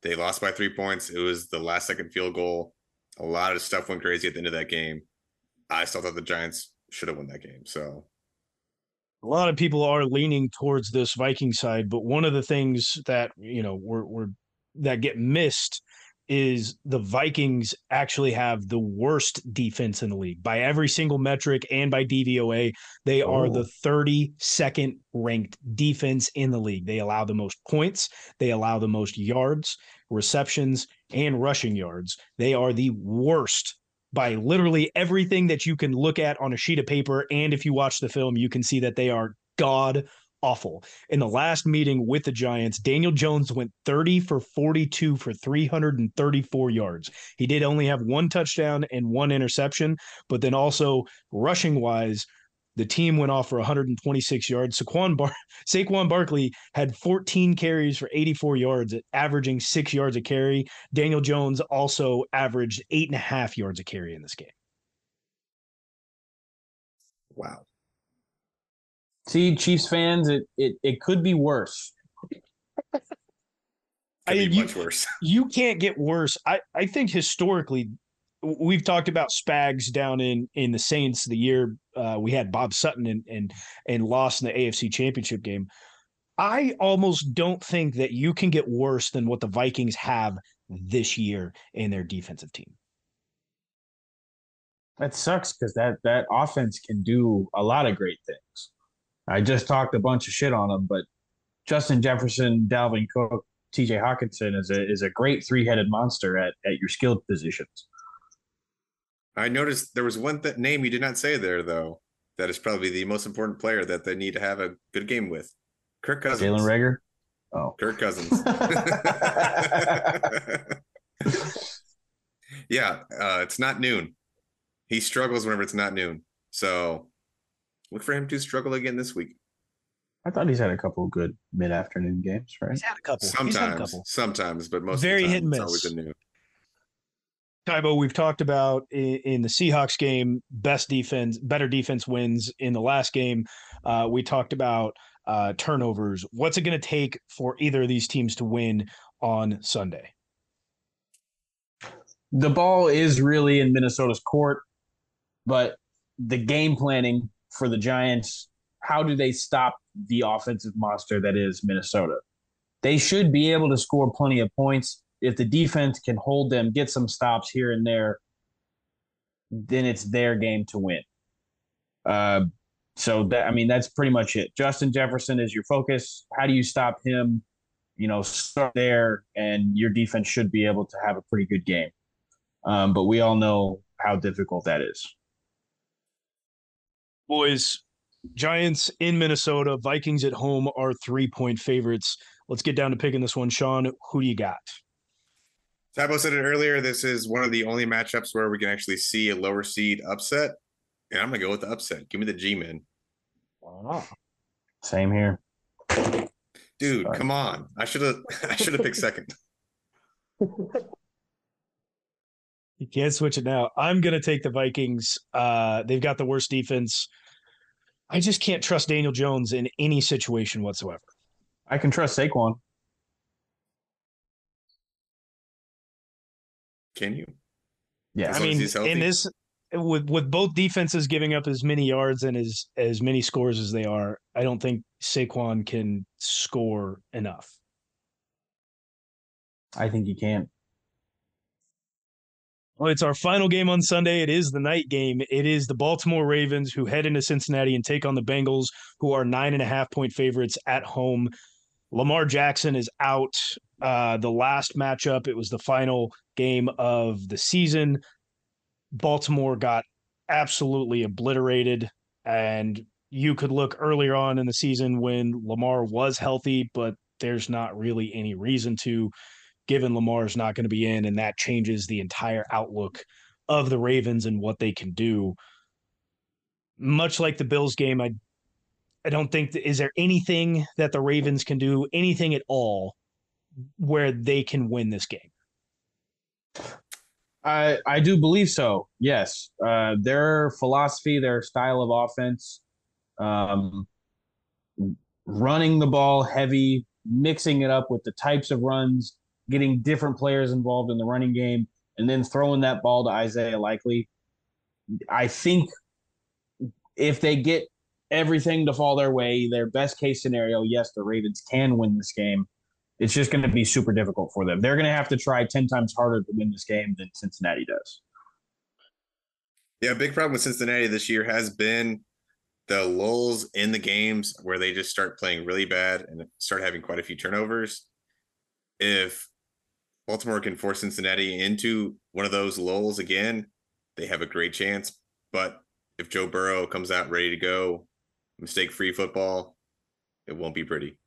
they lost by three points. It was the last second field goal. A lot of stuff went crazy at the end of that game. I still thought the Giants should have won that game. So a lot of people are leaning towards this Viking side, but one of the things that you know we're, we're that get missed is the Vikings actually have the worst defense in the league by every single metric and by DVOA. They are the 32nd ranked defense in the league. They allow the most points, they allow the most yards, receptions, and rushing yards. They are the worst by literally everything that you can look at on a sheet of paper. And if you watch the film, you can see that they are god awful. In the last meeting with the Giants, Daniel Jones went 30 for 42 for 334 yards. He did only have one touchdown and one interception, but then also rushing wise, the team went off for 126 yards. Saquon Bar- Saquon Barkley had 14 carries for 84 yards, averaging six yards a carry. Daniel Jones also averaged eight and a half yards a carry in this game. wow. See, Chiefs fans, it it, it could be worse. Could I- be you- much worse. you can't get worse. I, I think historically, we've talked about Spags down in in the Saints the year uh, we had Bob Sutton and and and lost in the AFC Championship game. I almost don't think that you can get worse than what the Vikings have this year in their defensive team. That sucks because that that offense can do a lot of great things. I just talked a bunch of shit on them, but Justin Jefferson, Dalvin Cook, T.J. Hockenson is a is a great three headed monster at at your skilled positions. I noticed there was one th- name you did not say there though. That is probably the most important player that they need to have a good game with. Kirk Cousins. Jalen Reagor. Oh, Kirk Cousins. yeah, uh, it's not noon. He struggles whenever it's not noon. So look for him to struggle again this week. I thought he's had a couple of good mid afternoon games, right? He's had a couple. He's had a Sometimes, couple. sometimes, but most Very of the hit time, and it's always miss. a noon. Tybo, we've talked about in, in, the Seahawks game, best defense, better defense wins in the last game. Uh, we talked about uh, turnovers. What's it going to take for either of these teams to win on Sunday? The ball is really in Minnesota's court, but the game planning for the Giants, how do they stop the offensive monster that is Minnesota? They should be able to score plenty of points if the defense can hold them, get some stops here and there, then it's their game to win. Uh, so that I mean that's pretty much it. Justin Jefferson is your focus. How do you stop him? You know, start there, and your defense should be able to have a pretty good game. Um, but we all know how difficult that is. Boys, Giants in Minnesota, Vikings at home are three point favorites. Let's get down to picking this one. Sean, who do you got? Tybo said it earlier. This is one of the only matchups where we can actually see a lower seed upset. And I'm gonna go with the upset. Give me the G men. Same here. Dude, Sorry. come on. I should have I should have picked second. You can't switch it now. I'm gonna take the Vikings. Uh, they've got the worst defense. I just can't trust Daniel Jones in any situation whatsoever. I can trust Saquon. Can you? Yeah, I mean, in this with with both defenses giving up as many yards and as as many scores as they are, I don't think Saquon can score enough. I think he can. Well, it's our final game on Sunday. It is the night game. It is the Baltimore Ravens who head into Cincinnati and take on the Bengals, who are nine and a half point favorites at home. Lamar Jackson is out. Uh, the last matchup, it was the final game of the season. Baltimore got absolutely obliterated. And you could look earlier on in the season when Lamar was healthy, but there's not really any reason to, given Lamar's not going to be in. And that changes the entire outlook of the Ravens and what they can do. Much like the Bills game, I I don't think is there anything that the Ravens can do, anything at all, where they can win this game. I I do believe so. Yes, uh, their philosophy, their style of offense, um, running the ball heavy, mixing it up with the types of runs, getting different players involved in the running game, and then throwing that ball to Isaiah Likely. I think if they get everything to fall their way, their best case scenario, yes, the Ravens can win this game. It's just going to be super difficult for them. They're going to have to try 10 times harder to win this game than Cincinnati does. Yeah, big problem with Cincinnati this year has been the lulls in the games where they just start playing really bad and start having quite a few turnovers. If Baltimore can force Cincinnati into one of those lulls again, they have a great chance. But if Joe Burrow comes out ready to go, mistake free football, it won't be pretty.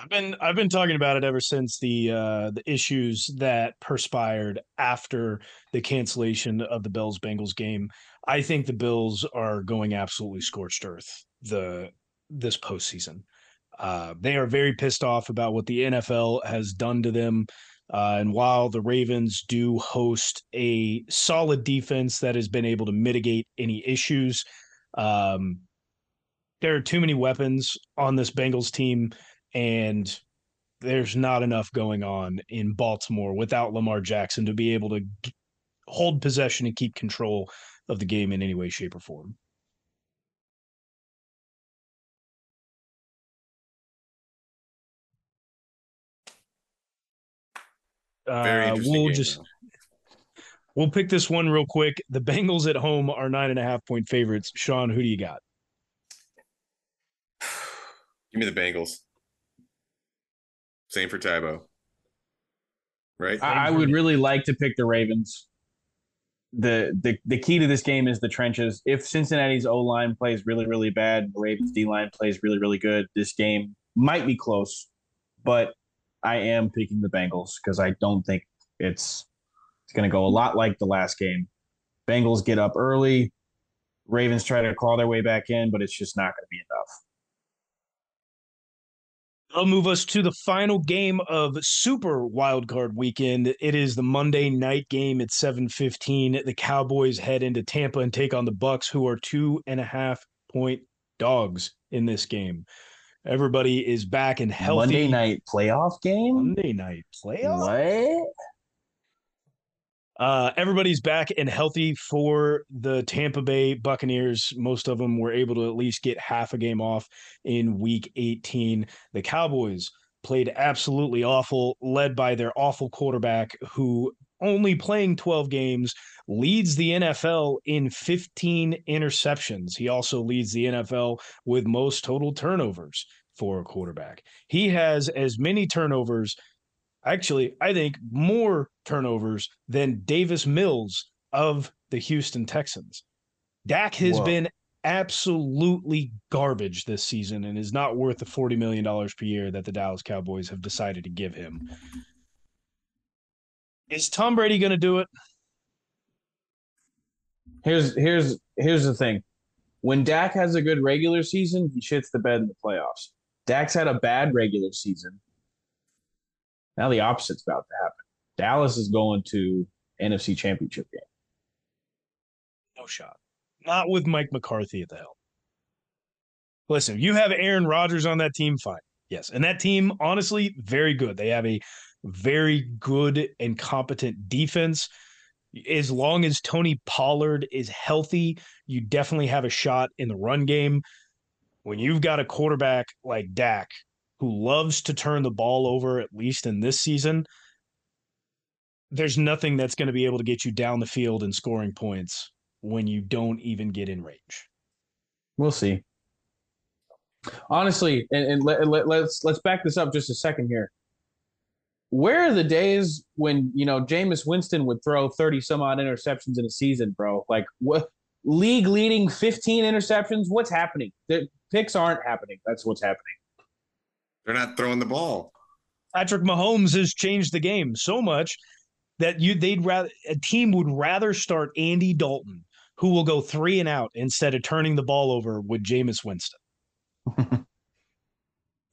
I've been I've been talking about it ever since the uh, the issues that perspired after the cancellation of the Bills Bengals game. I think the Bills are going absolutely scorched earth the this postseason. Uh, they are very pissed off about what the NFL has done to them. Uh, and while the Ravens do host a solid defense that has been able to mitigate any issues, um, there are too many weapons on this Bengals team, and there's not enough going on in Baltimore without Lamar Jackson to be able to hold possession and keep control of the game in any way, shape, or form. Uh. We'll just we'll pick this one real quick. The Bengals at home are nine and a half point favorites. Sean, who do you got? Give me the Bengals. Same for Tybo. Right? I, I would really like to pick the Ravens. The, the the key to this game is the trenches. If Cincinnati's O line plays really, really bad, the Ravens D line plays really, really good, this game might be close. But I am picking the Bengals because I don't think it's it's going to go a lot like the last game. Bengals get up early. Ravens try to claw their way back in, but it's just not going to be enough. I'll move us to the final game of Super Wildcard Weekend. It is the Monday night game at 7:15. The Cowboys head into Tampa and take on the Bucks, who are two and a half point dogs in this game. Everybody is back and healthy. Monday night playoff game. Monday night playoff. What? Uh, everybody's back and healthy for the Tampa Bay Buccaneers. Most of them were able to at least get half a game off in week 18. The Cowboys played absolutely awful, led by their awful quarterback, who only playing 12 games leads the NFL in 15 interceptions. He also leads the NFL with most total turnovers for a quarterback. He has as many turnovers actually, I think more turnovers than Davis Mills of the Houston Texans. Dak has Whoa. been absolutely garbage this season and is not worth the $40 million per year that the Dallas Cowboys have decided to give him. Is Tom Brady going to do it? Here's here's here's the thing. When Dak has a good regular season, he shits the bed in the playoffs. Dak's had a bad regular season. Now the opposite's about to happen. Dallas is going to NFC Championship game. No shot. Not with Mike McCarthy at the helm. Listen, you have Aaron Rodgers on that team, fine. Yes. And that team, honestly, very good. They have a very good and competent defense. As long as Tony Pollard is healthy, you definitely have a shot in the run game. When you've got a quarterback like Dak who loves to turn the ball over, at least in this season, there's nothing that's going to be able to get you down the field and scoring points when you don't even get in range. We'll see. Honestly, and, and let, let, let's let's back this up just a second here. Where are the days when you know Jameis Winston would throw thirty some odd interceptions in a season, bro? Like what league leading fifteen interceptions? What's happening? The picks aren't happening. That's what's happening. They're not throwing the ball. Patrick Mahomes has changed the game so much that you they'd rather a team would rather start Andy Dalton, who will go three and out instead of turning the ball over with Jameis Winston. the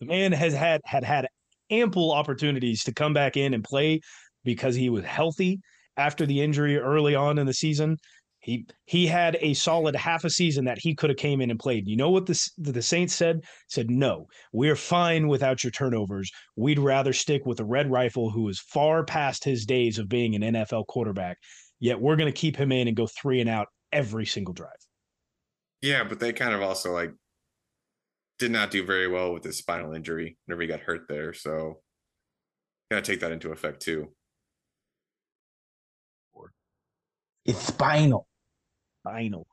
man has had had had ample opportunities to come back in and play because he was healthy after the injury early on in the season. He he had a solid half a season that he could have came in and played. You know what the the Saints said? Said no, we're fine without your turnovers. We'd rather stick with a red rifle who is far past his days of being an NFL quarterback. Yet we're going to keep him in and go three and out every single drive. Yeah, but they kind of also like did not do very well with his spinal injury whenever he got hurt there. So gotta take that into effect too. It's spinal. spinal.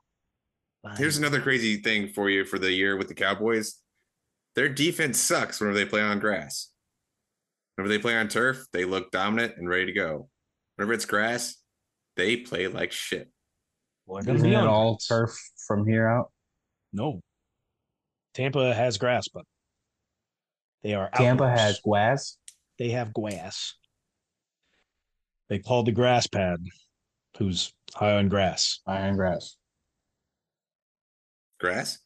Here's another crazy thing for you for the year with the Cowboys. Their defense sucks whenever they play on grass. Whenever they play on turf, they look dominant and ready to go. Whenever it's grass, they play like shit. Well, Isn't it all turf from here out? No. Tampa has grass, but they are Tampa outdoors. has grass. they have grass. They called the grass pad, who's high on grass. High on grass. Grass.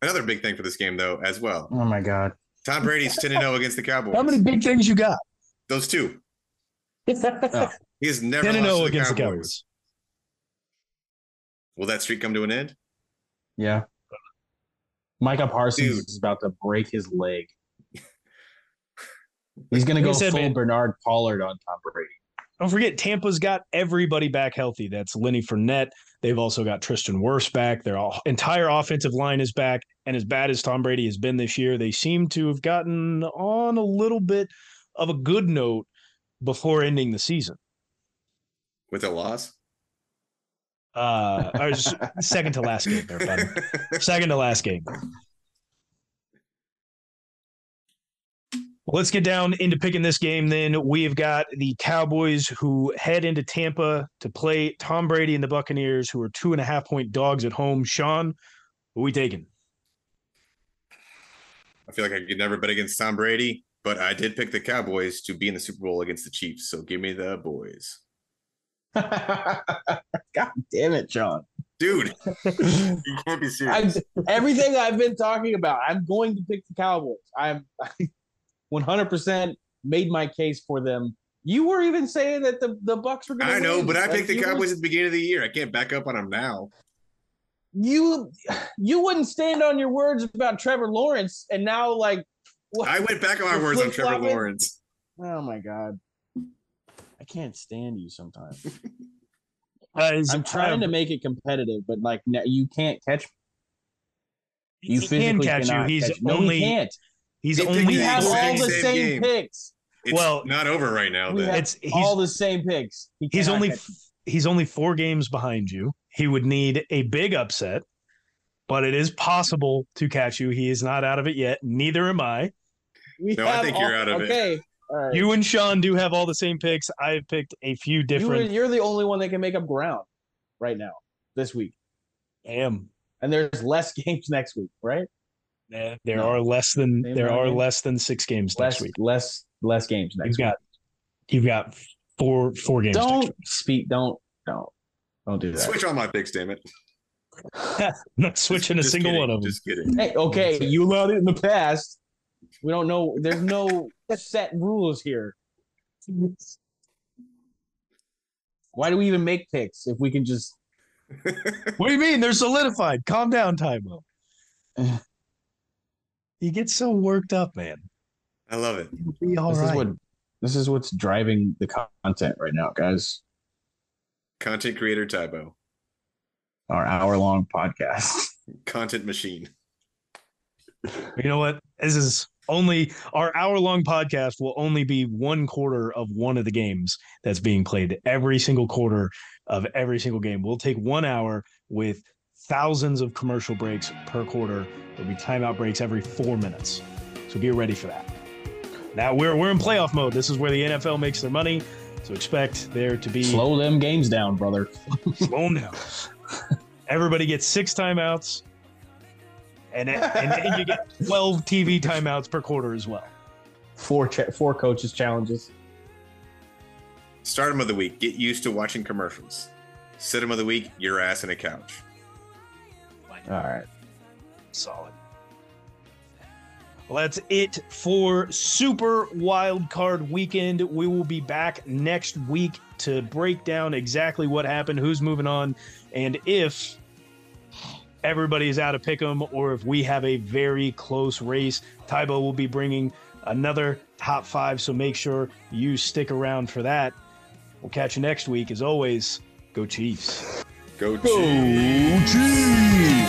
Another big thing for this game, though, as well. Oh my god. Tom Brady's 10 0 against the Cowboys. How many big things you got? Those two. Oh. He has never 10 lost and 0 to the against the Cowboys. Cowboys. Will that streak come to an end? Yeah. Micah Parsons Dude. is about to break his leg. He's gonna go said, full man- Bernard Pollard on Tom Brady. Don't forget, Tampa's got everybody back healthy. That's Lenny Fournette. They've also got Tristan Wirfs back. Their all, entire offensive line is back. And as bad as Tom Brady has been this year, they seem to have gotten on a little bit of a good note before ending the season. With a loss? Uh, s- second to last game there, buddy. Second to last game. Let's get down into picking this game. Then we've got the Cowboys who head into Tampa to play Tom Brady and the Buccaneers, who are two and a half point dogs at home. Sean, who we taking? I feel like I could never bet against Tom Brady, but I did pick the Cowboys to be in the Super Bowl against the Chiefs. So give me the boys. God damn it, John. dude. You can't be serious. I'm, everything I've been talking about, I'm going to pick the Cowboys. I'm 100% made my case for them. You were even saying that the, the Bucks were going to I know, win. but I Like, picked the you were- Cowboys at the beginning of the year. I can't back up on them now. You you wouldn't stand on your words about Trevor Lawrence, and now like, what? I went back on my words on Trevor? Lawrence. oh my god, I can't stand you sometimes. I'm trying to make it competitive, but like no, you can't catch. You he can physically catch you. He's catch- no, only he can't. he's They only We have all the same same picks. It's Well, not over right now. Then it's he's all the same picks. He he's only catch he's only four games behind you. He would need a big upset, but it is possible to catch you. He is not out of it yet. Neither am I. We No, I have think you're out of it. okay. All right. You and Sean do have all the same picks. I've picked a few different. you're the only one that can make up ground right now this week, am. and there's less games next week, right? Eh, There No. are less than Same there amount are games? less than six games Less, next week. less, less games next You've got you've got four four games. Don't speak. Don't. Don't. Don't do that. switch on my picks, damn it. Not switching a Just single kidding, one of them. Just kidding. Hey, okay, you allowed it in the past. We don't know. There's no set rules here. Why do we even make picks if we can just? What do you mean? They're solidified. Calm down, Tybo. you get so worked up, man. I love it. You'll be all this right. is what. This is what's driving the content right now, guys. Content creator Tybo. Our hour-long podcast. Content machine. You know what? This is only our hour long podcast will only be one quarter of one of the games that's being played. Every single quarter of every single game. We'll take one hour with thousands of commercial breaks per quarter. There'll be timeout breaks every four minutes. So get ready for that. Now we're we're in playoff mode. This is where the NFL makes their money. So expect there to be Slow them games down, brother. slow them down. Everybody gets six timeouts, and and, and you get twelve TV timeouts per quarter as well. Four cha- four coaches challenges. Stardom of the week. Get used to watching commercials. Sit of the week. Your ass in a couch. All right. Solid. Well, that's it for Super Wild Card Weekend. We will be back next week to break down exactly what happened, who's moving on, and if everybody is out of pick'em or if we have a very close race. Tybo will be bringing another top five, so make sure you stick around for that. We'll catch you next week. As always, go Chiefs. Go, Go Chiefs. Chiefs!